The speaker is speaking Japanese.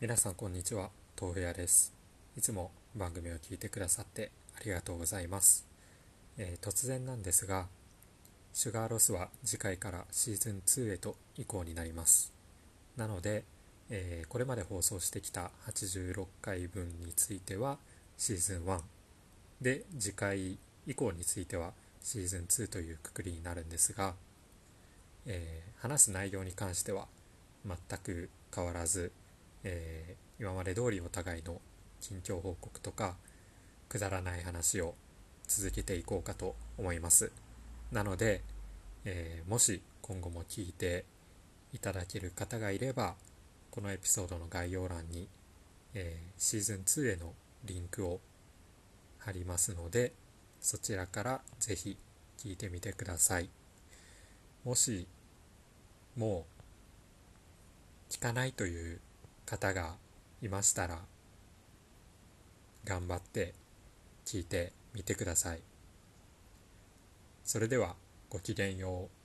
皆さんこんにちは豆腐屋です。いつも番組を聞いてくださってありがとうございます、えー、突然なんですがシュガーロスは次回からシーズン2へと移行になります。なので、えー、これまで放送してきた86回分についてはシーズン1で次回以降についてはシーズン2というくくりになるんですが、えー、話す内容に関しては全く変わらずえー、今まで通りお互いの近況報告とかくだらない話を続けていこうかと思います。なので、えー、もし今後も聞いていただける方がいればこのエピソードの概要欄に、えー、シーズン2へのリンクを貼りますのでそちらからぜひ聞いてみてください。もしもう聞かないという方がいましたら頑張って聞いてみてください。それではごきげんよう。